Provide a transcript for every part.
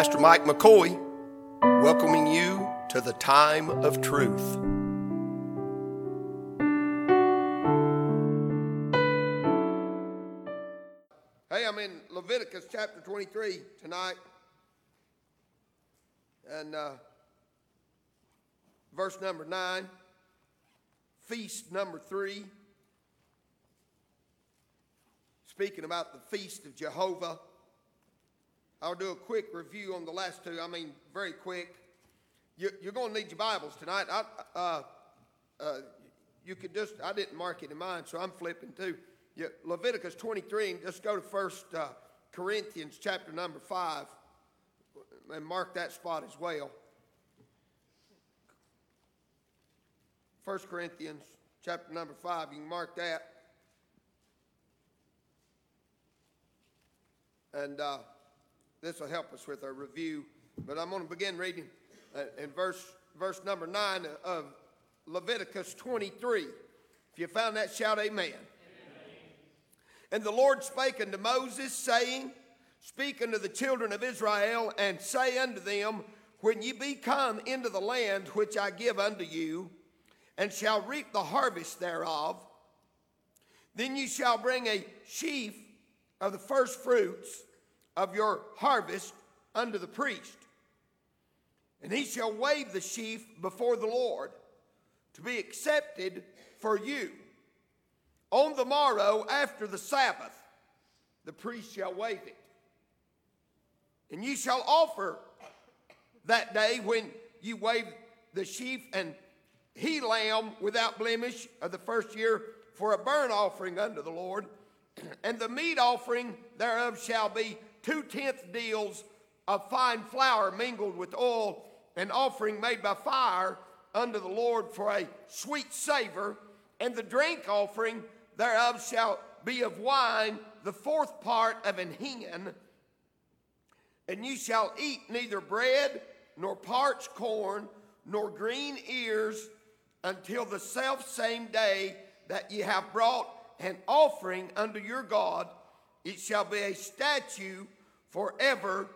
Pastor Mike McCoy, welcoming you to the time of truth. Hey, I'm in Leviticus chapter 23 tonight. And uh, verse number 9, feast number 3. Speaking about the feast of Jehovah. I'll do a quick review on the last two. I mean, very quick. You, are going to need your Bibles tonight. I, uh, uh, you could just, I didn't mark it in mine, so I'm flipping too. Leviticus 23, and just go to First uh, Corinthians chapter number 5 and mark that spot as well. 1 Corinthians chapter number 5, you can mark that. And uh, this will help us with our review. But I'm going to begin reading uh, in verse, verse number 9 of Leviticus 23. If you found that, shout amen. amen. And the Lord spake unto Moses, saying, Speak unto the children of Israel, and say unto them, When ye be come into the land which I give unto you, and shall reap the harvest thereof, then ye shall bring a sheaf of the first fruits of your harvest unto the priest. And he shall wave the sheaf before the Lord to be accepted for you. On the morrow after the Sabbath, the priest shall wave it. And ye shall offer that day when you wave the sheaf and he lamb without blemish of the first year for a burnt offering unto the Lord. And the meat offering thereof shall be two tenth deals of fine flour mingled with oil, an offering made by fire unto the Lord for a sweet savor, and the drink offering thereof shall be of wine, the fourth part of an hin. And ye shall eat neither bread, nor parched corn, nor green ears, until the self same day that ye have brought an offering unto your God it shall be a statue forever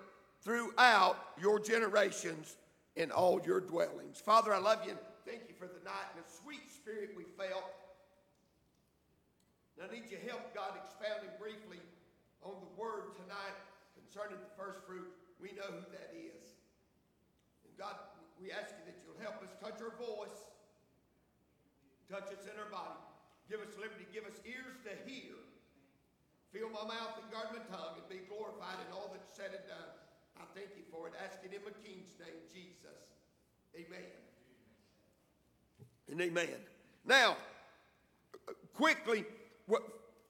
throughout your generations in all your dwellings. Father, I love you and thank you for the night and the sweet spirit we felt. And I need your help, God, expounding briefly on the word tonight concerning the first fruit. We know who that is. And God, we ask you that you'll help us touch our voice, touch us in our body, give us liberty, give us ears to hear Fill my mouth and guard my tongue and be glorified in all that's said and done. I thank you for it. Asking in my King's name, Jesus. Amen. And amen. Now, quickly,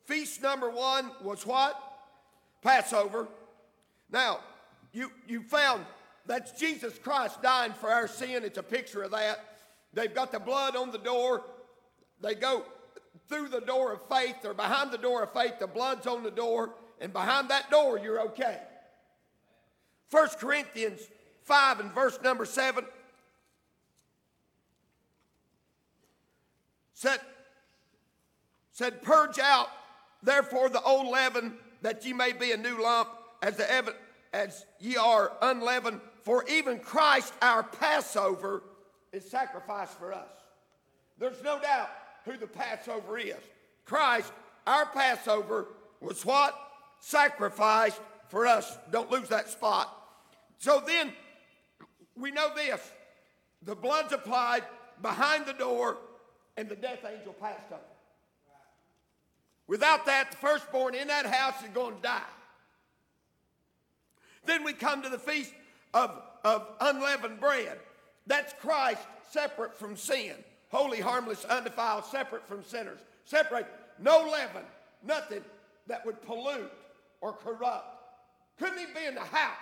feast number one was what? Passover. Now, you, you found that's Jesus Christ dying for our sin. It's a picture of that. They've got the blood on the door. They go through the door of faith or behind the door of faith, the blood's on the door, and behind that door, you're okay. 1 Corinthians 5 and verse number 7 said, said Purge out, therefore, the old leaven, that ye may be a new lump, as, the ev- as ye are unleavened. For even Christ, our Passover, is sacrificed for us. There's no doubt who the Passover is. Christ, our Passover, was what? Sacrificed for us. Don't lose that spot. So then, we know this the blood's applied behind the door, and the death angel passed over. Without that, the firstborn in that house is going to die. Then we come to the feast of, of unleavened bread. That's Christ separate from sin holy, harmless, undefiled, separate from sinners. Separate, no leaven, nothing that would pollute or corrupt. Couldn't even be in the house.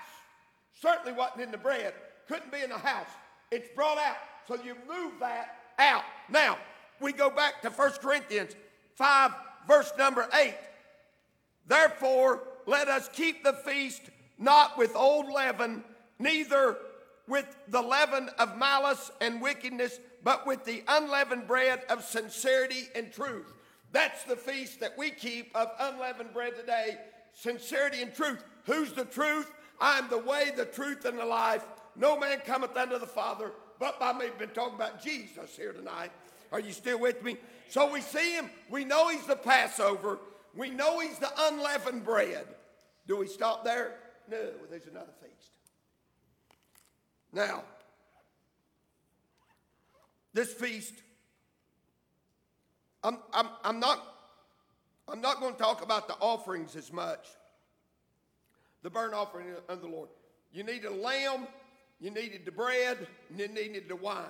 Certainly wasn't in the bread. Couldn't be in the house. It's brought out. So you move that out. Now, we go back to 1 Corinthians 5, verse number 8. Therefore, let us keep the feast not with old leaven, neither with the leaven of malice and wickedness, but with the unleavened bread of sincerity and truth. That's the feast that we keep of unleavened bread today sincerity and truth. Who's the truth? I am the way, the truth, and the life. No man cometh unto the Father but by me. We've been talking about Jesus here tonight. Are you still with me? So we see him. We know he's the Passover. We know he's the unleavened bread. Do we stop there? No, there's another feast. Now, this feast, I'm, I'm, I'm not I'm not going to talk about the offerings as much. The burnt offering of the Lord. You needed a lamb, you needed the bread, and you needed the wine.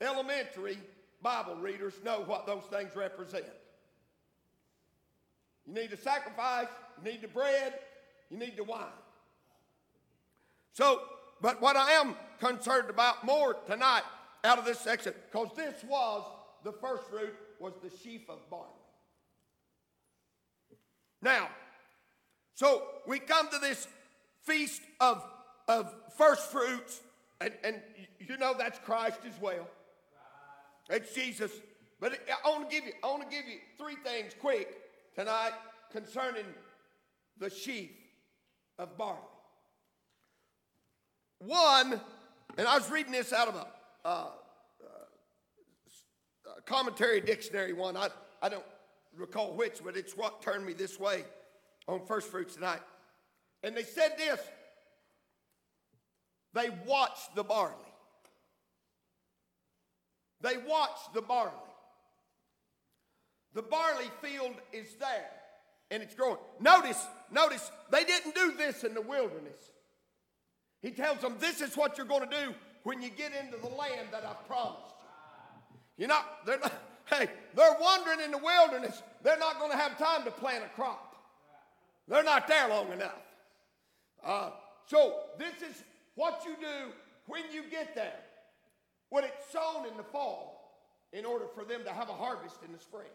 Elementary Bible readers know what those things represent. You need a sacrifice, you need the bread, you need the wine. So, but what I am concerned about more tonight out of this section, because this was the first fruit, was the sheaf of barley. Now, so we come to this feast of, of first fruits, and, and you know that's Christ as well. It's Jesus. But I want to give you, I want to give you three things quick tonight concerning the sheaf of barley. One, and I was reading this out of a, uh, uh, commentary dictionary one. I, I don't recall which, but it's what turned me this way on first fruits tonight. And they said this they watched the barley. They watched the barley. The barley field is there and it's growing. Notice, notice, they didn't do this in the wilderness. He tells them, This is what you're going to do when you get into the land that I've promised you. You're not, they're not, hey, they're wandering in the wilderness. They're not going to have time to plant a crop. They're not there long enough. Uh, so, this is what you do when you get there. When it's sown in the fall, in order for them to have a harvest in the spring.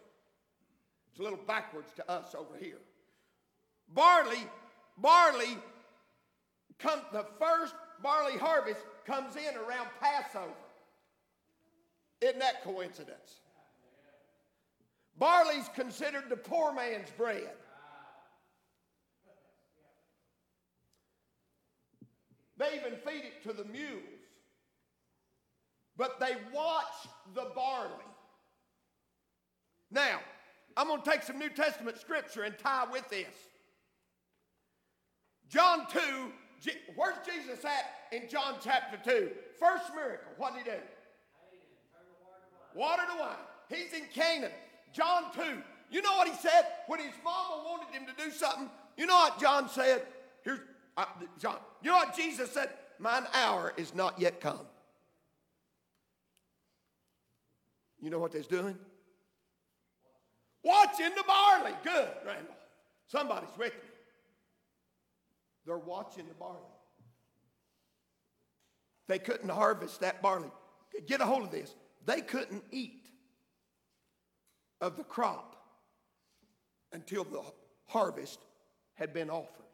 It's a little backwards to us over here. Barley, barley, come, the first barley harvest comes in around Passover. Isn't that coincidence? Barley's considered the poor man's bread. They even feed it to the mules. But they watch the barley. Now, I'm going to take some New Testament scripture and tie with this. John 2, where's Jesus at in John chapter 2? First miracle, what did he do? Water to wine. He's in Canaan. John 2. You know what he said? When his mama wanted him to do something, you know what John said? Here's uh, John. You know what Jesus said? Mine hour is not yet come. You know what they're doing? Watching the barley. Good, Randall. Somebody's with me. They're watching the barley. They couldn't harvest that barley. Get a hold of this. They couldn't eat of the crop until the harvest had been offered.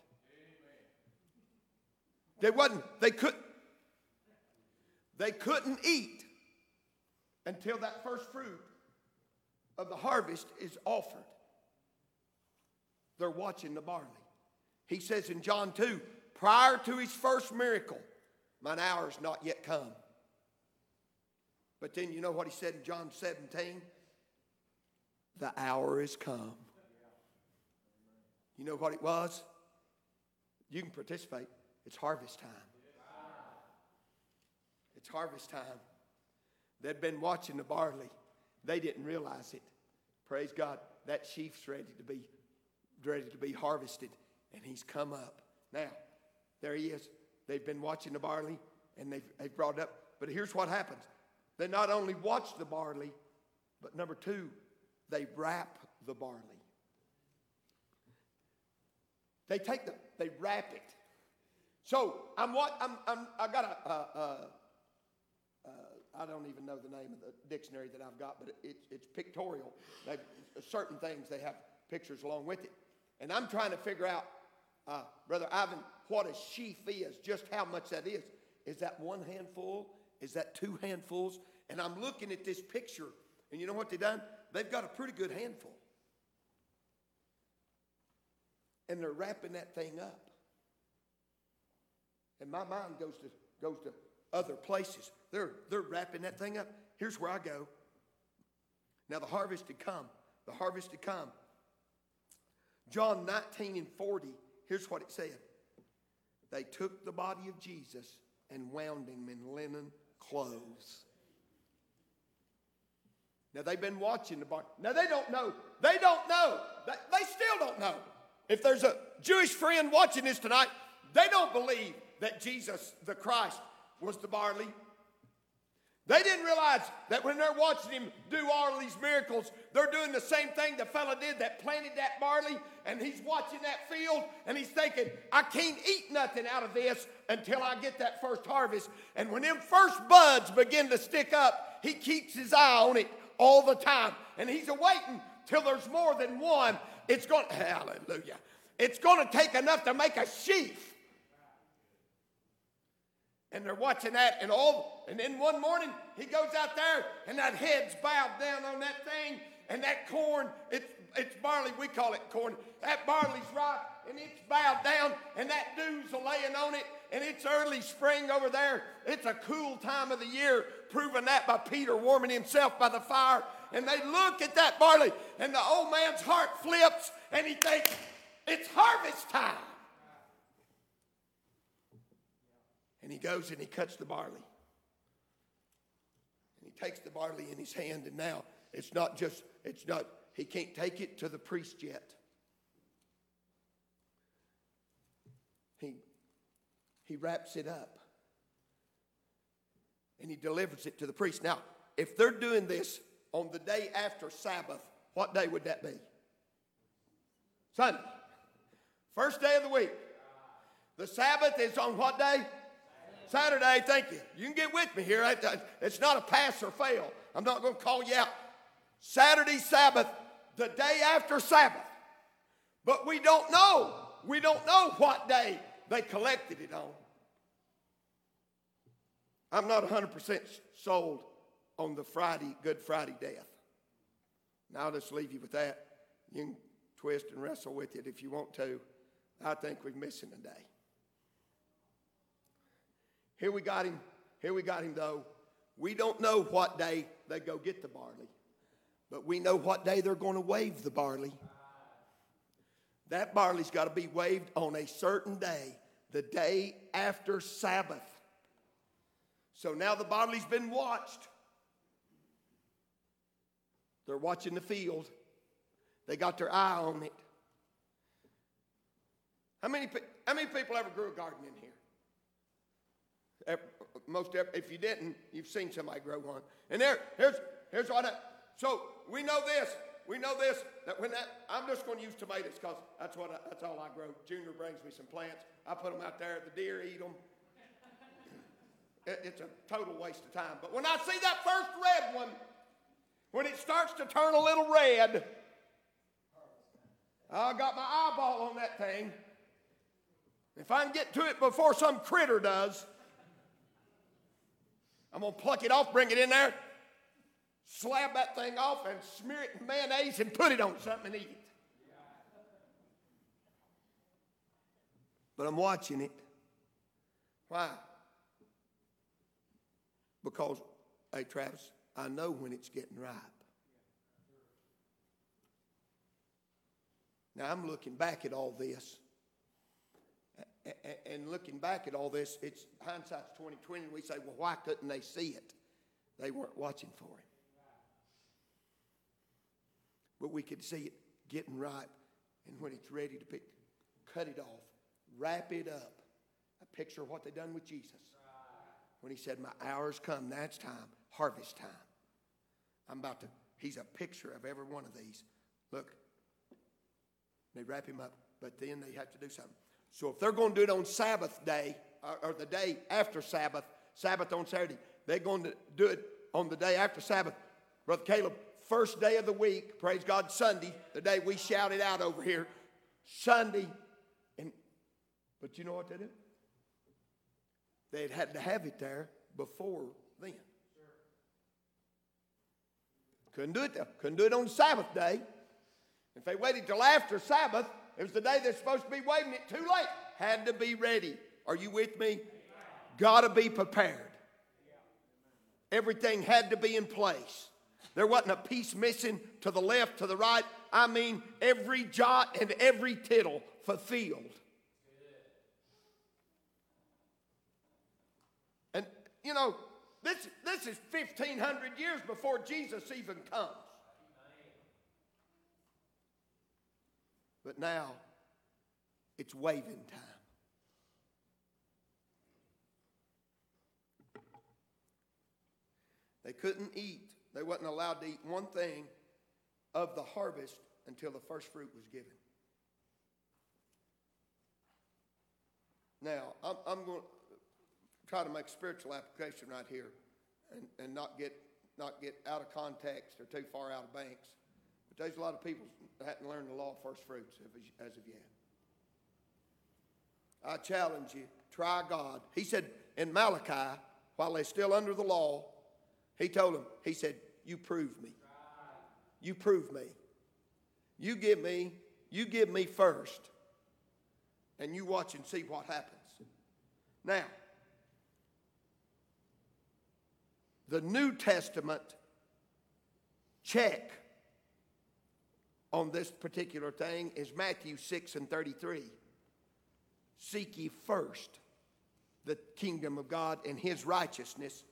They wasn't, they couldn't, they couldn't eat until that first fruit of the harvest is offered. They're watching the barley. He says in John 2, prior to his first miracle, mine hour is not yet come. But then you know what he said in John 17? The hour is come. You know what it was? You can participate. It's harvest time. It's harvest time. They'd been watching the barley. They didn't realize it. Praise God. That sheaf's ready to be ready to be harvested, and he's come up. Now, there he is. They've been watching the barley, and they've, they've brought it up. But here's what happens. They not only watch the barley, but number two, they wrap the barley. They take the, they wrap it. So I'm what I'm, I'm I got a, I don't even know the name of the dictionary that I've got, but it, it, it's pictorial. They, certain things they have pictures along with it, and I'm trying to figure out, uh, brother Ivan, what a sheaf is, just how much that is. Is that one handful? Is that two handfuls? And I'm looking at this picture, and you know what they've done? They've got a pretty good handful. and they're wrapping that thing up. And my mind goes to, goes to other places. They're, they're wrapping that thing up. Here's where I go. Now, the harvest had come. The harvest had come. John 19 and 40, here's what it said. They took the body of Jesus and wound him in linen clothes. Now they've been watching the bar. Now they don't know. They don't know. They, they still don't know. If there's a Jewish friend watching this tonight, they don't believe that Jesus, the Christ, was the barley. They didn't realize that when they're watching him do all these miracles, they're doing the same thing the fella did that planted that barley, and he's watching that field, and he's thinking, I can't eat nothing out of this until I get that first harvest. And when them first buds begin to stick up, he keeps his eye on it all the time. And he's awaiting till there's more than one. It's going, hallelujah. It's going to take enough to make a sheaf and they're watching that and all and then one morning he goes out there and that head's bowed down on that thing and that corn it's it's barley we call it corn that barley's ripe and it's bowed down and that dew's laying on it and it's early spring over there. It's a cool time of the year proven that by peter warming himself by the fire. And they look at that barley and the old man's heart flips and he thinks it's harvest time And he goes and he cuts the barley. And he takes the barley in his hand, and now it's not just, it's not, he can't take it to the priest yet. He, he wraps it up and he delivers it to the priest. Now, if they're doing this on the day after Sabbath, what day would that be? Sunday. First day of the week. The Sabbath is on what day? Saturday, thank you. You can get with me here. It's not a pass or fail. I'm not going to call you out. Saturday, Sabbath, the day after Sabbath. But we don't know. We don't know what day they collected it on. I'm not 100% sold on the Friday, Good Friday death. Now I'll just leave you with that. You can twist and wrestle with it if you want to. I think we're missing a day. Here we got him. Here we got him, though. We don't know what day they go get the barley, but we know what day they're going to wave the barley. That barley's got to be waved on a certain day, the day after Sabbath. So now the barley's been watched. They're watching the field. They got their eye on it. How many, how many people ever grew a garden in here? Most if you didn't, you've seen somebody grow one. And there, here's here's what. I, so we know this. We know this that when that I'm just going to use tomatoes because that's what I, that's all I grow. Junior brings me some plants. I put them out there. The deer eat them. It, it's a total waste of time. But when I see that first red one, when it starts to turn a little red, I got my eyeball on that thing. If I can get to it before some critter does, I'm going to pluck it off, bring it in there, slab that thing off, and smear it in mayonnaise and put it on something and eat it. But I'm watching it. Why? Because, hey, Travis, I know when it's getting ripe. Now, I'm looking back at all this and looking back at all this, it's hindsight's 2020, we say, well, why couldn't they see it? They weren't watching for him. But we could see it getting ripe, and when it's ready to pick, cut it off, wrap it up. A picture of what they done with Jesus. When he said, My hour's come, that's time, harvest time. I'm about to, he's a picture of every one of these. Look, they wrap him up, but then they have to do something. So if they're going to do it on Sabbath day, or, the day after Sabbath, Sabbath on Saturday, they're going to do it on the day after Sabbath. Brother Caleb, first day of the week, praise God, Sunday, the day we shouted out over here, Sunday. And but you know what they did? They had had to have it there before then. Couldn't do it. Couldn't do it on Sabbath day. If they waited till after Sabbath, It was the day they're supposed to be waving it too late. Had to be ready. Are you with me? Got to be prepared. Everything had to be in place. There wasn't a piece missing to the left, to the right. I mean, every jot and every tittle fulfilled. And, you know, this, this is 1,500 years before Jesus even comes. But now, it's waving time. They couldn't eat. They wasn't allowed to eat one thing of the harvest until the first fruit was given. Now, I'm, I'm going to try to make spiritual application right here and, and not, get, not get out of context or too far out of banks. But there's a lot of people that hadn't learned the law of first fruits as of yet. I challenge you, try God. He said in Malachi, while they're still under the law, he told them, he said, You prove me. You prove me. You give me, you give me first, and you watch and see what happens. Now, the New Testament check on this particular thing is Matthew 6 and 33. Seek ye first the kingdom of God and his righteousness,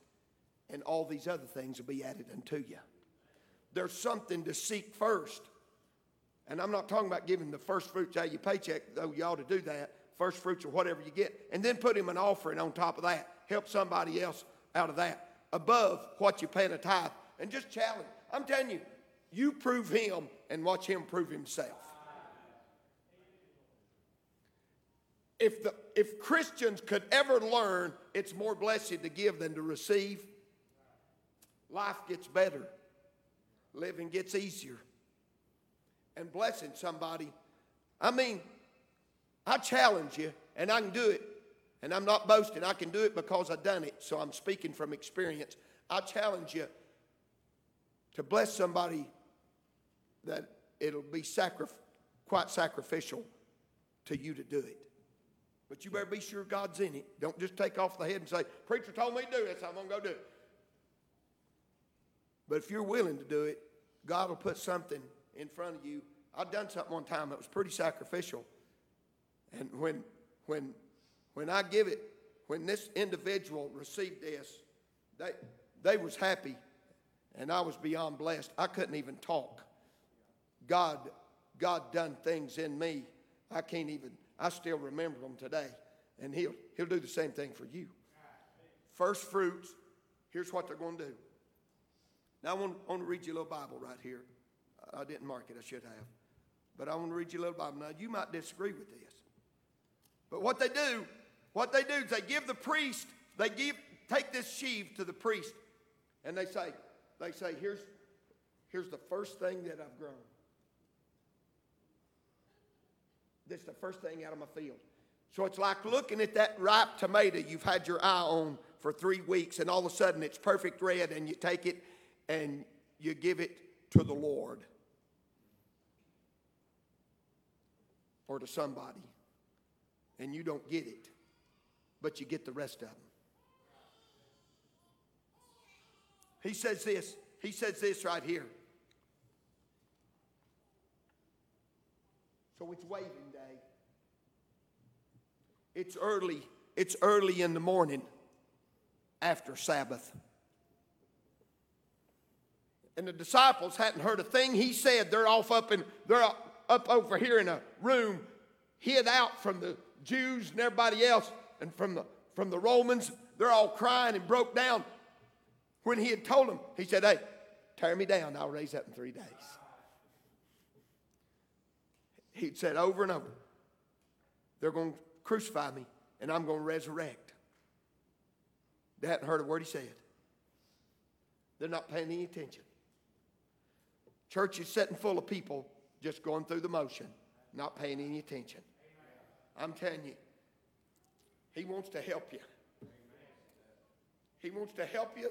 and all these other things will be added unto you. There's something to seek first. And I'm not talking about giving the first fruits out of your paycheck, though you ought to do that, first fruits or whatever you get, and then put him an offering on top of that. Help somebody else out of that above what you're paying a tithe. And just challenge. I'm telling you, you prove him and watch him prove himself. If, the, if Christians could ever learn it's more blessed to give than to receive, life gets better, living gets easier, and blessing somebody. I mean, I challenge you, and I can do it, and I'm not boasting. I can do it because I've done it, so I'm speaking from experience. I challenge you to bless somebody that it'll be sacrif- quite sacrificial to you to do it. But you better be sure God's in it. Don't just take off the head and say, Preacher told me to do this, I'm going to go do it. But if you're willing to do it, God will put something in front of you. I've done something one time that was pretty sacrificial. And when, when, when I give it, when this individual received this, they, they was happy and I was beyond blessed. I couldn't even talk. God, God done things in me. I can't even, I still remember them today. And he'll, he'll do the same thing for you. First fruits, here's what they're going to do. Now, I want, I want to read you a little Bible right here. I didn't mark it, I should have. But I want to read you a little Bible. Now, you might disagree with this. But what they do, what they do is they give the priest, they give, take this sheaf to the priest, and they say, they say, here's, here's the first thing that I've grown. This is the first thing out of my field. So it's like looking at that ripe tomato you've had your eye on for three weeks, and all of a sudden it's perfect red, and you take it and you give it to the Lord or to somebody, and you don't get it, but you get the rest of them. He says this. He says this right here. So it's day. It's early. It's early in the morning after Sabbath. And the disciples hadn't heard a thing he said. They're off up in they're up over here in a room, hid out from the Jews and everybody else, and from the from the Romans. They're all crying and broke down. When he had told them, he said, Hey, tear me down, I'll raise up in three days. He'd said over and over, They're going to crucify me, and I'm going to resurrect. They hadn't heard a word he said. They're not paying any attention. Church is sitting full of people just going through the motion, not paying any attention. I'm telling you, He wants to help you. He wants to help you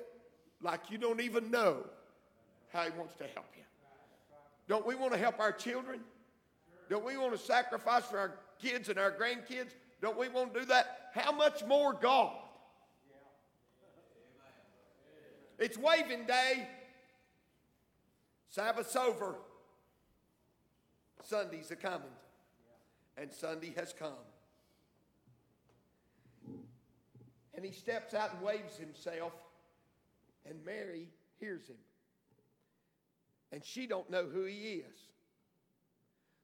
like you don't even know how He wants to help you. Don't we want to help our children? Don't we want to sacrifice for our kids and our grandkids? Don't we want to do that? How much more God? It's waving day. Sabbath's over. Sunday's a coming. And Sunday has come. And he steps out and waves himself. And Mary hears him. And she don't know who he is.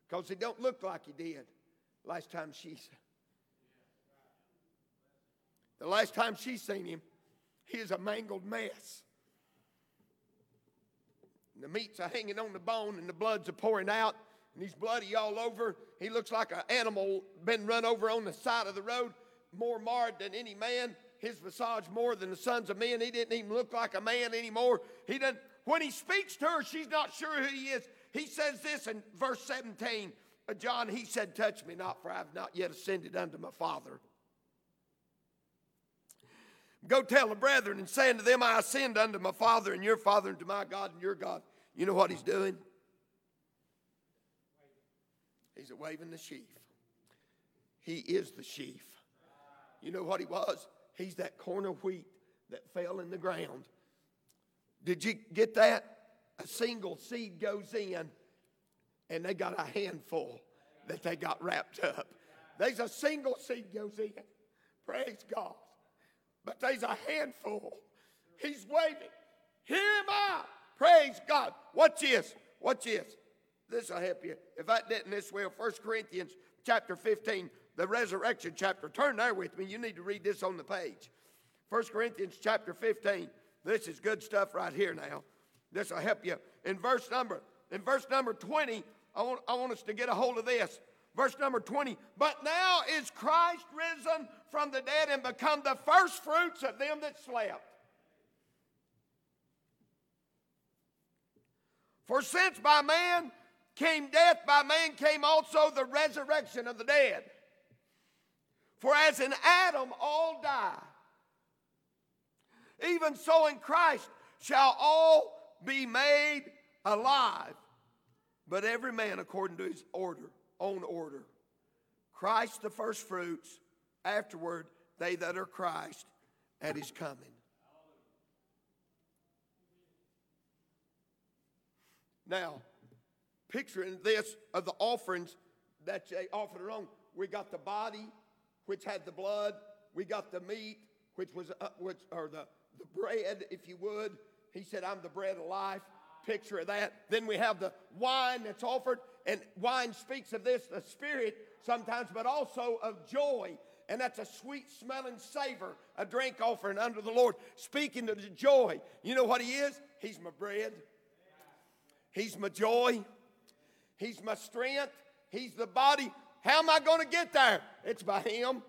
Because he don't look like he did last time she the last time she seen him, he is a mangled mess. The meats are hanging on the bone and the bloods are pouring out and he's bloody all over. He looks like an animal been run over on the side of the road, more marred than any man. His visage more than the sons of men. He didn't even look like a man anymore. He doesn't. When he speaks to her, she's not sure who he is. He says this in verse 17. Uh, John, he said, Touch me not, for I have not yet ascended unto my Father. Go tell the brethren and say unto them, I ascend unto my Father and your Father and to my God and your God. You know what he's doing? He's a waving the sheaf. He is the sheaf. You know what he was? He's that corn of wheat that fell in the ground. Did you get that? A single seed goes in, and they got a handful that they got wrapped up. There's a single seed goes in. Praise God. But there's a handful. He's waving. Hear him out. Praise God. Watch this. Watch this. This will help you. If I didn't this well, 1 Corinthians chapter 15, the resurrection chapter. Turn there with me. You need to read this on the page. 1 Corinthians chapter 15. This is good stuff right here now. This will help you. In verse number, in verse number 20, I want, I want us to get a hold of this. Verse number 20. But now is Christ risen from the dead and become the first fruits of them that slept. For since by man came death, by man came also the resurrection of the dead. For as in Adam all die, even so in Christ shall all be made alive, but every man according to his order, own order. Christ the first fruits, afterward they that are Christ at his coming. Now, picturing this of the offerings that they offered on, we got the body, which had the blood, we got the meat, which was uh, which or the the bread, if you would. He said, "I'm the bread of life." Picture of that. Then we have the wine that's offered, and wine speaks of this, the spirit sometimes, but also of joy and that's a sweet smelling savor, a drink offering unto the Lord, speaking of the joy. You know what He is? He's my bread, He's my joy, He's my strength, He's the body. How am I going to get there? It's by Him.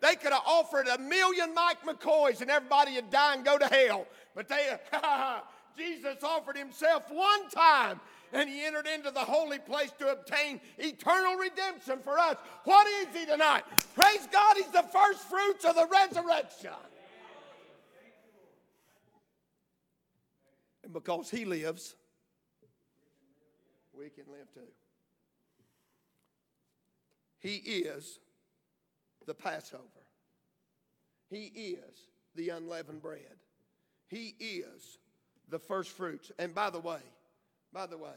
They could have offered a million Mike McCoys and everybody would die and go to hell. But they, Jesus offered Himself one time and he entered into the holy place to obtain eternal redemption for us. What is he tonight? Praise God, he's the first fruits of the resurrection. And because he lives, we can live too. He is the Passover. He is the unleavened bread. He is the first fruits. And by the way, by the way,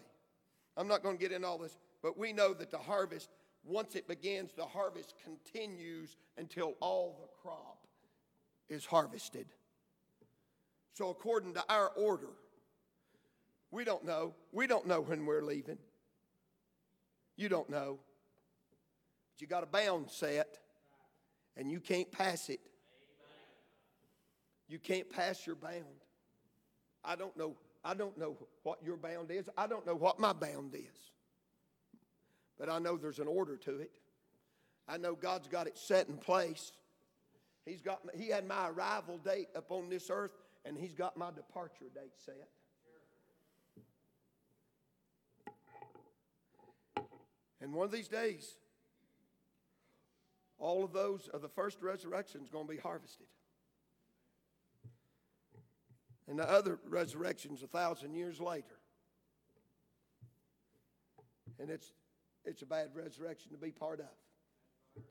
I'm not going to get into all this, but we know that the harvest, once it begins, the harvest continues until all the crop is harvested. So, according to our order, we don't know. We don't know when we're leaving. You don't know. But you got a bound set, and you can't pass it. You can't pass your bound. I don't know I don't know what your bound is. I don't know what my bound is. But I know there's an order to it. I know God's got it set in place. He's got he had my arrival date upon this earth and he's got my departure date set. And one of these days, all of those of the first resurrection is going to be harvested. And the other resurrection's a thousand years later. And it's it's a bad resurrection to be part of.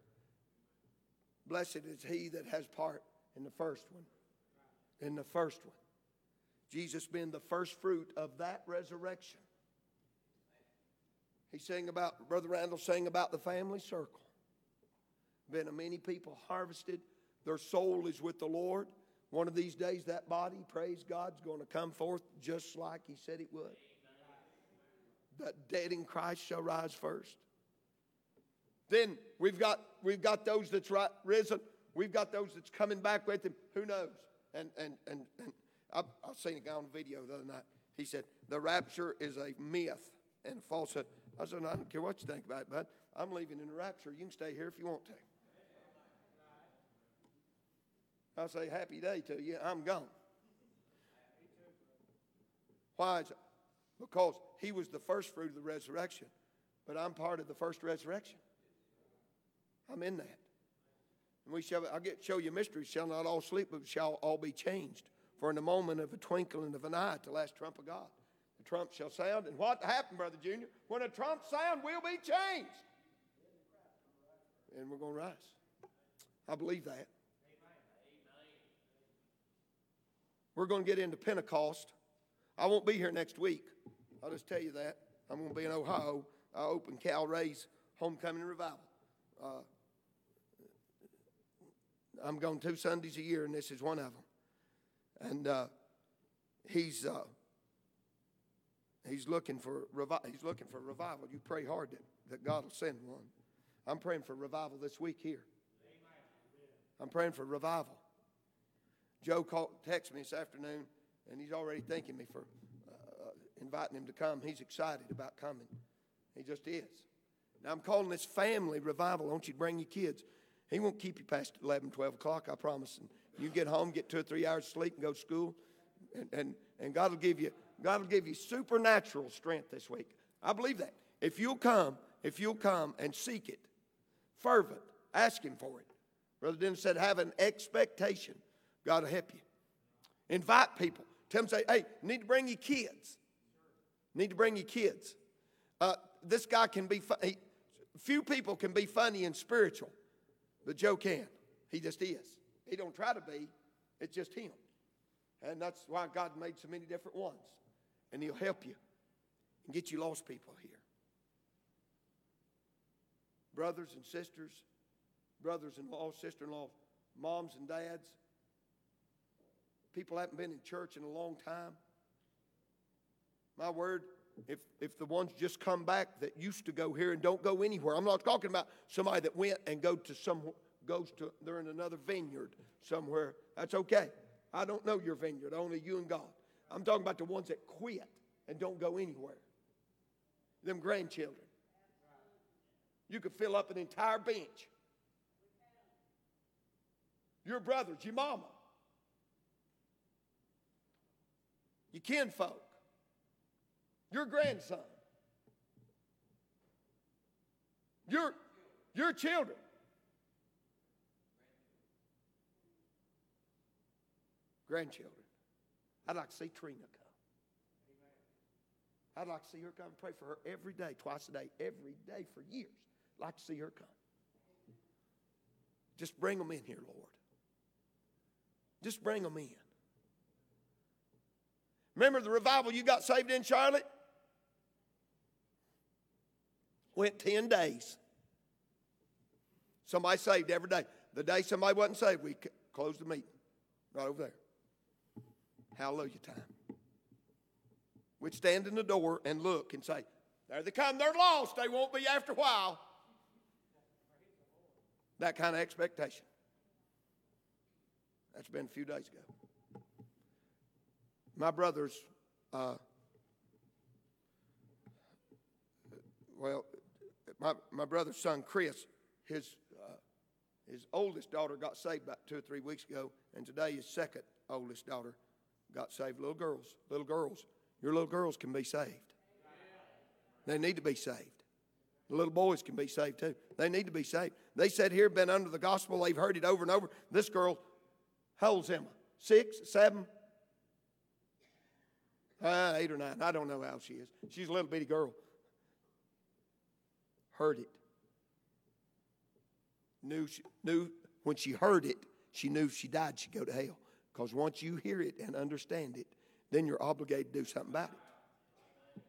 Blessed is he that has part in the first one. In the first one. Jesus being the first fruit of that resurrection. He sang about, Brother Randall sang about the family circle. Been a many people harvested. Their soul is with the Lord. One of these days, that body, praise God, is going to come forth just like He said it would. The dead in Christ shall rise first. Then we've got we've got those that's right, risen. We've got those that's coming back with Him. Who knows? And and and, and I, I seen a guy on video the other night. He said the rapture is a myth and a falsehood. I said, I don't care what you think about it, bud. I'm leaving in the rapture. You can stay here if you want to. I say, happy day to you. I'm gone. Why is it? Because he was the first fruit of the resurrection, but I'm part of the first resurrection. I'm in that. And we shall, I'll get, show you mysteries, shall not all sleep, but shall all be changed. For in the moment of a twinkling of an eye, the last trump of God, the trump shall sound. And what happened, Brother Junior? When a trump sound, we'll be changed. And we're going to rise. I believe that. We're going to get into Pentecost. I won't be here next week. I'll just tell you that. I'm going to be in Ohio. I open Cal Ray's Homecoming Revival. Uh, I'm going two Sundays a year, and this is one of them. And uh, he's uh, he's looking for revi- he's looking for revival. You pray hard that, that God will send one. I'm praying for revival this week here. I'm praying for revival. Joe called, texted me this afternoon, and he's already thanking me for uh, inviting him to come. He's excited about coming. He just is. Now, I'm calling this family revival. I want you to bring your kids. He won't keep you past 11, 12 o'clock, I promise. And you get home, get two or three hours sleep, and go to school. And, and, and God will give you God will give you supernatural strength this week. I believe that. If you'll come, if you'll come and seek it, fervent, ask Him for it. Brother Dennis said, have an expectation. God will help you. Invite people. Tell them, say, hey, need to bring your kids. Need to bring your kids. Uh, this guy can be, funny. few people can be funny and spiritual, but Joe can. He just is. He don't try to be. It's just him. And that's why God made so many different ones. And he'll help you and get you lost people here. Brothers and sisters, brothers in law, sister in law, moms and dads, people haven't been in church in a long time. My word, if, if the ones just come back that used to go here and don't go anywhere, I'm not talking about somebody that went and go to some goes to they're in another vineyard somewhere. That's okay. I don't know your vineyard, only you and God. I'm talking about the ones that quit and don't go anywhere. Them grandchildren. You could fill up an entire bench. Your brothers, your mama, your kinfolk, your grandson, your, your children. Grandchildren. I'd like to see Trina come. I'd like to see her come and pray for her every day, twice a day, every day for years. I'd like to see her come. Just bring them in here, Lord. Just bring them in. Remember the revival you got saved in Charlotte? Went 10 days. Somebody saved every day. The day somebody wasn't saved, we closed the meeting right over there. Hallelujah time. We'd stand in the door and look and say, There they come, they're lost. They won't be after a while. That kind of expectation. That's been a few days ago. My brother's, uh, well, my, my brother's son, Chris, his, uh, his oldest daughter got saved about two or three weeks ago, and today his second oldest daughter got saved. Little girls, little girls. Your little girls can be saved. They need to be saved. The little boys can be saved too. They need to be saved. They said here, been under the gospel. They've heard it over and over. This girl, how old's Emma? Six, seven, uh, eight or nine. I don't know how she is. She's a little bitty girl. heard it. Knew, she, knew when she heard it, she knew if she died, she'd go to hell. Because once you hear it and understand it, then you're obligated to do something about it.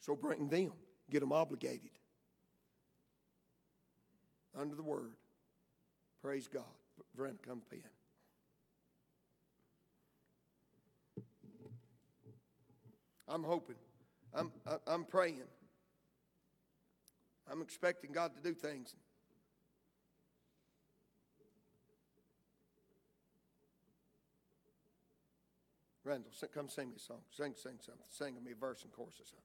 So bring them, get them obligated under the word. Praise God. Brenda, come pen. I'm hoping. I'm, I'm praying. I'm expecting God to do things. Randall, come sing me a song. Sing, sing something. Sing me a verse and chorus or something.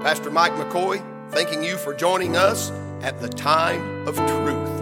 Pastor Mike McCoy, thanking you for joining us at the time of truth.